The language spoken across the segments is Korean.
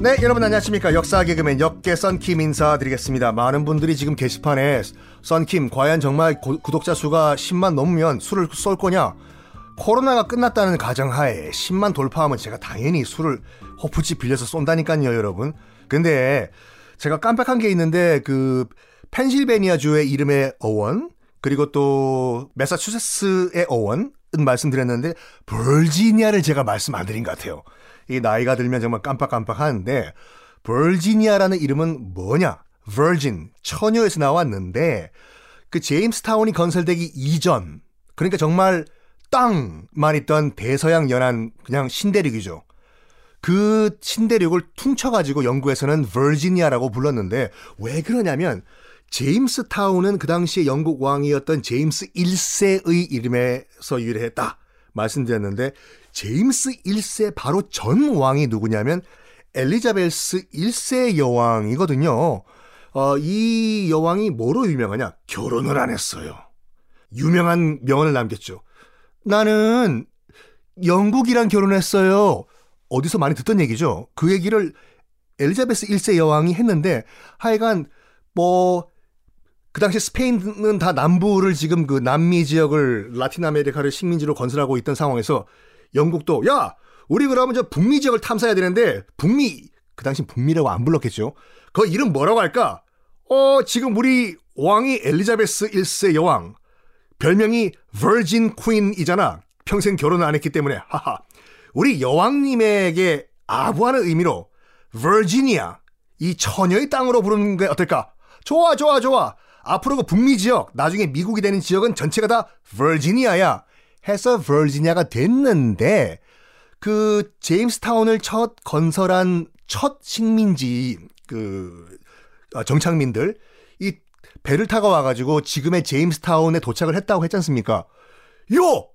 네, 여러분 안녕하십니까. 역사 개그맨 역계 썬킴 인사드리겠습니다. 많은 분들이 지금 게시판에 썬킴 과연 정말 고, 구독자 수가 10만 넘으면 술을 쏠 거냐? 코로나가 끝났다는 가정하에 10만 돌파하면 제가 당연히 술을 호프집 빌려서 쏜다니까요, 여러분. 근데 제가 깜빡한 게 있는데 그 펜실베니아주의 이름의 어원 그리고 또 메사추세츠의 어원은 말씀드렸는데 벌지니아를 제가 말씀 안 드린 것 같아요. 이 나이가 들면 정말 깜빡깜빡하는데 버지니아라는 이름은 뭐냐? virgin 처녀에서 나왔는데 그 제임스 타운이 건설되기 이전 그러니까 정말 땅만 있던 대서양 연안 그냥 신대륙이죠. 그 신대륙을 퉁쳐가지고 영국에서는 버지니아라고 불렀는데 왜 그러냐면 제임스 타운은 그 당시에 영국 왕이었던 제임스 1세의 이름에서 유래했다 말씀드렸는데 제임스 1세 바로 전 왕이 누구냐면 엘리자베스 1세 여왕이거든요. 어, 이 여왕이 뭐로 유명하냐? 결혼을 안 했어요. 유명한 명언을 남겼죠. 나는 영국이랑 결혼했어요. 어디서 많이 듣던 얘기죠. 그 얘기를 엘리자베스 1세 여왕이 했는데 하여간 뭐 그 당시 스페인은 다 남부를 지금 그 남미 지역을 라틴 아메리카를 식민지로 건설하고 있던 상황에서 영국도 야 우리 그러면 저 북미 지역을 탐사해야 되는데 북미 그 당시 북미라고 안 불렀겠죠. 그 이름 뭐라고 할까? 어 지금 우리 왕이 엘리자베스 1세 여왕 별명이 버진 퀸이잖아. 평생 결혼을 안 했기 때문에 하하. 우리 여왕님에게 아부하는 의미로 버지니아 이 처녀의 땅으로 부르는 게 어떨까? 좋아 좋아 좋아. 앞으로 그 북미 지역 나중에 미국이 되는 지역은 전체가 다 버지니아야. 해서 버지니아가 됐는데 그 제임스 타운을 첫 건설한 첫 식민지 그 어, 정착민들 이 배를 타고 와가지고 지금의 제임스 타운에 도착을 했다고 했지 않습니까? 요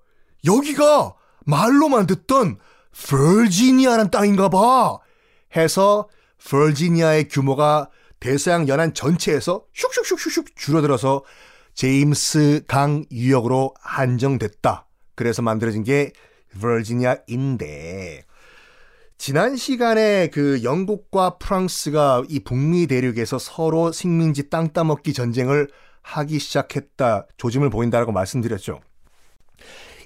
여기가 말로만 듣던 버지니아란 땅인가 봐 해서 버지니아의 규모가 대서양 연안 전체에서 슉슉슉슉슉 줄어들어서 제임스 강 유역으로 한정됐다. 그래서 만들어진 게 버지니아인데 지난 시간에 그 영국과 프랑스가 이 북미 대륙에서 서로 식민지 땅 따먹기 전쟁을 하기 시작했다 조짐을 보인다라고 말씀드렸죠.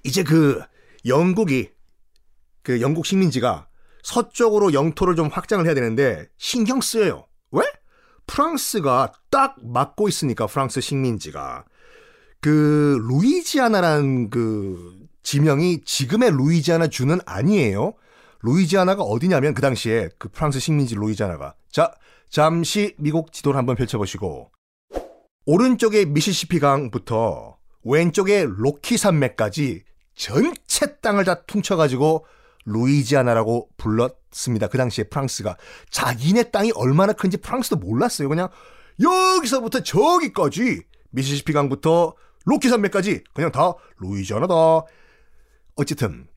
이제 그 영국이 그 영국 식민지가 서쪽으로 영토를 좀 확장을 해야 되는데 신경 쓰여요. 왜? 프랑스가 딱 막고 있으니까 프랑스 식민지가. 그 루이지아나라는 그 지명이 지금의 루이지아나 주는 아니에요. 루이지아나가 어디냐면 그 당시에 그 프랑스 식민지 루이지아나가. 자 잠시 미국 지도를 한번 펼쳐보시고. 오른쪽에 미시시피 강부터 왼쪽에 로키 산맥까지 전체 땅을 다 퉁쳐가지고 루이지아나라고 불렀습니다. 그 당시에 프랑스가 자기네 땅이 얼마나 큰지 프랑스도 몰랐어요. 그냥 여기서부터 저기까지 미시시피 강부터 로키 산맥까지 그냥 다 루이지아나다. 어쨌든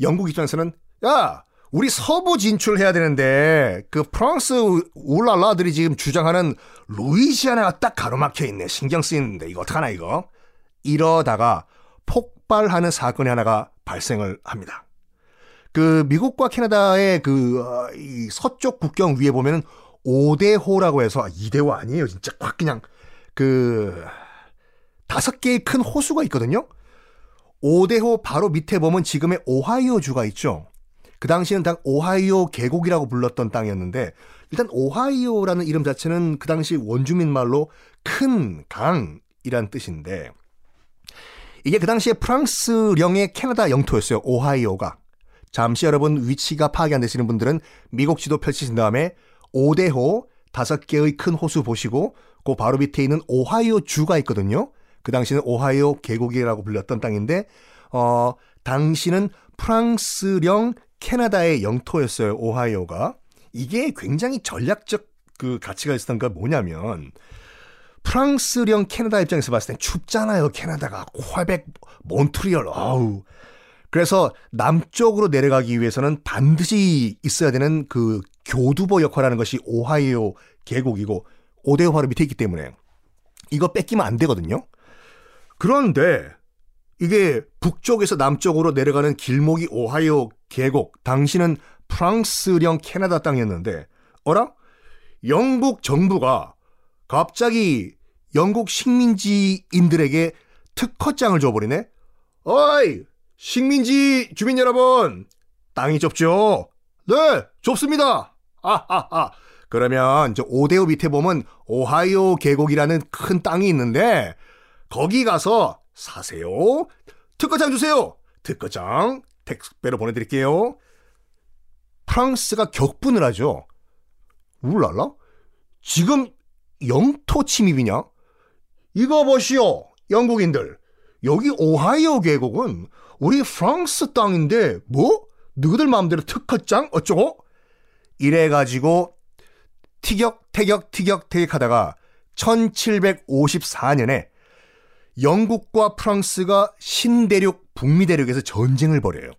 영국 입장에서는 야 우리 서부 진출해야 되는데 그 프랑스 울랄라들이 지금 주장하는 루이지아나가 딱 가로막혀 있네 신경 쓰이는데 이거 어떡하나 이거 이러다가 폭발하는 사건이 하나가 발생을 합니다. 그 미국과 캐나다의 그 어, 이 서쪽 국경 위에 보면은 5대호라고 해서 2대호 아, 아니에요. 진짜 꽉 그냥 그 다섯 개의 큰 호수가 있거든요. 5대호 바로 밑에 보면 지금의 오하이오주가 있죠. 그 당시에는 당 오하이오 계곡이라고 불렀던 땅이었는데 일단 오하이오라는 이름 자체는 그 당시 원주민 말로 큰 강이란 뜻인데 이게 그 당시에 프랑스령의 캐나다 영토였어요. 오하이오가. 잠시 여러분 위치가 파악이 안 되시는 분들은 미국 지도 펼치신 다음에 5대호 다섯 개의 큰 호수 보시고 그 바로 밑에 있는 오하이오 주가 있거든요. 그 당시는 오하이오 계곡이라고 불렸던 땅인데 어 당시는 프랑스령 캐나다의 영토였어요. 오하이오가. 이게 굉장히 전략적 그 가치가 있었던 게 뭐냐면 프랑스령 캐나다 입장에서 봤을 땐 춥잖아요. 캐나다가 퀘벡, 몬트리올. 아우. 그래서 남쪽으로 내려가기 위해서는 반드시 있어야 되는 그 교두보 역할하는 것이 오하이오 계곡이고 오데오화로 밑에 있기 때문에 이거 뺏기면 안 되거든요. 그런데 이게 북쪽에서 남쪽으로 내려가는 길목이 오하이오 계곡, 당시는 프랑스령 캐나다 땅이었는데, 어라? 영국 정부가 갑자기 영국 식민지인들에게 특허장을 줘버리네? 어이! 식민지 주민 여러분! 땅이 좁죠? 네! 좁습니다! 아하하! 그러면 저 오데오 밑에 보면 오하이오 계곡이라는 큰 땅이 있는데 거기 가서 사세요. 특허장 주세요. 특허장 택배로 보내드릴게요. 프랑스가 격분을 하죠. 울랄라? 지금 영토 침입이냐? 이거 보시오, 영국인들. 여기 오하이오 계곡은 우리 프랑스 땅인데 뭐? 너희들 마음대로 특허장 어쩌고? 이래가지고 티격 태격 티격 태격하다가 1754년에 영국과 프랑스가 신대륙 북미 대륙에서 전쟁을 벌여요.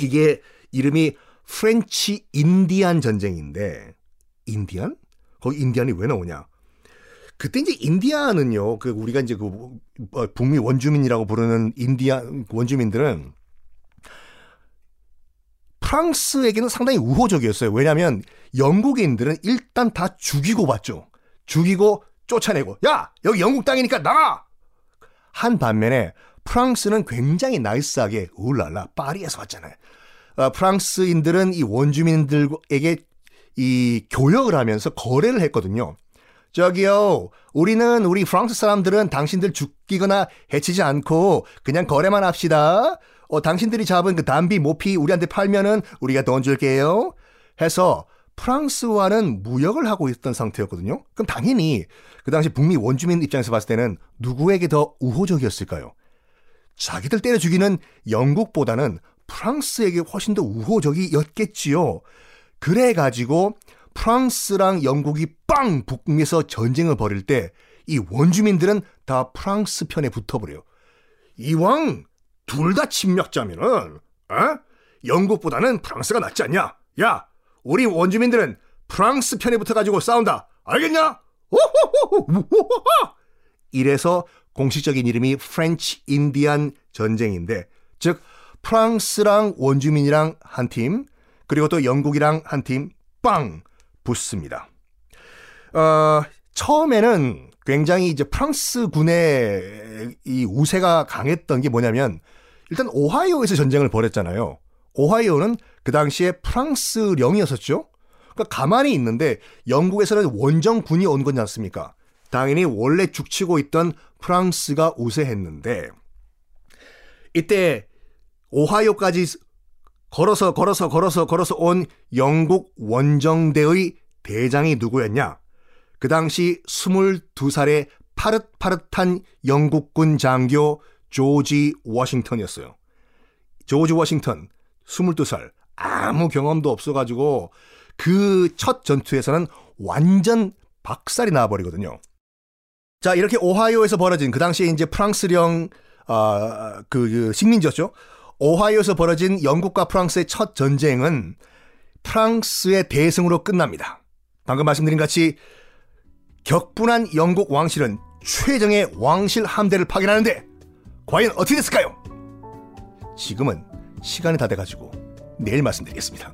이게 이름이 French 인디안 전쟁인데 인디안? 거기 인디안이 왜 나오냐? 그때 이제 인디안은요, 그 우리가 이제 그 어, 북미 원주민이라고 부르는 인디안 원주민들은 프랑스에게는 상당히 우호적이었어요. 왜냐하면 영국인들은 일단 다 죽이고 봤죠. 죽이고 쫓아내고 야 여기 영국 땅이니까 나가 한 반면에 프랑스는 굉장히 나이스하게 울랄라 파리에서 왔잖아요. 어, 프랑스인들은 이 원주민들에게 이 교역을 하면서 거래를 했거든요. 저기요, 우리는 우리 프랑스 사람들은 당신들 죽이거나 해치지 않고 그냥 거래만 합시다. 어, 당신들이 잡은 그 담비 모피 우리한테 팔면은 우리가 돈 줄게요. 해서 프랑스와는 무역을 하고 있던 상태였거든요. 그럼 당연히 그 당시 북미 원주민 입장에서 봤을 때는 누구에게 더 우호적이었을까요? 자기들 때려 죽이는 영국보다는 프랑스에게 훨씬 더 우호적이었겠지요. 그래가지고 프랑스랑 영국이 빵 북미에서 전쟁을 벌일 때 이 원주민들은 다 프랑스 편에 붙어버려요. 이왕 둘 다 침략자면은 어? 영국보다는 프랑스가 낫지 않냐? 야, 우리 원주민들은 프랑스 편에 붙어가지고 싸운다. 알겠냐? 이래서 공식적인 이름이 French 인디안 전쟁인데, 즉 프랑스랑 원주민이랑 한 팀, 그리고 또 영국이랑 한 팀 빵 붙습니다. 어, 처음에는 굉장히 이제 프랑스 군의 이 우세가 강했던 게 뭐냐면 일단 오하이오에서 전쟁을 벌였잖아요. 오하이오는 그 당시에 프랑스령이었었죠. 그러니까 가만히 있는데 영국에서는 원정군이 온 거지 않습니까? 당연히 원래 죽치고 있던 프랑스가 우세했는데 이때 오하이오까지 걸어서 걸어서 걸어서 걸어서 온 영국 원정대의 대장이 누구였냐? 그 당시 22살의 파릇파릇한 영국군 장교 조지 워싱턴이었어요. 조지 워싱턴 22살 아무 경험도 없어가지고 그 첫 전투에서는 완전 박살이 나버리거든요. 자 이렇게 오하이오에서 벌어진 그 당시에 이제 프랑스령 아, 그, 그 식민지였죠. 오하이오에서 벌어진 영국과 프랑스의 첫 전쟁은 프랑스의 대승으로 끝납니다. 방금 말씀드린 같이 격분한 영국 왕실은 최정의 왕실 함대를 파견하는데 과연 어떻게 됐을까요? 지금은 시간이 다 돼가지고 내일 말씀드리겠습니다.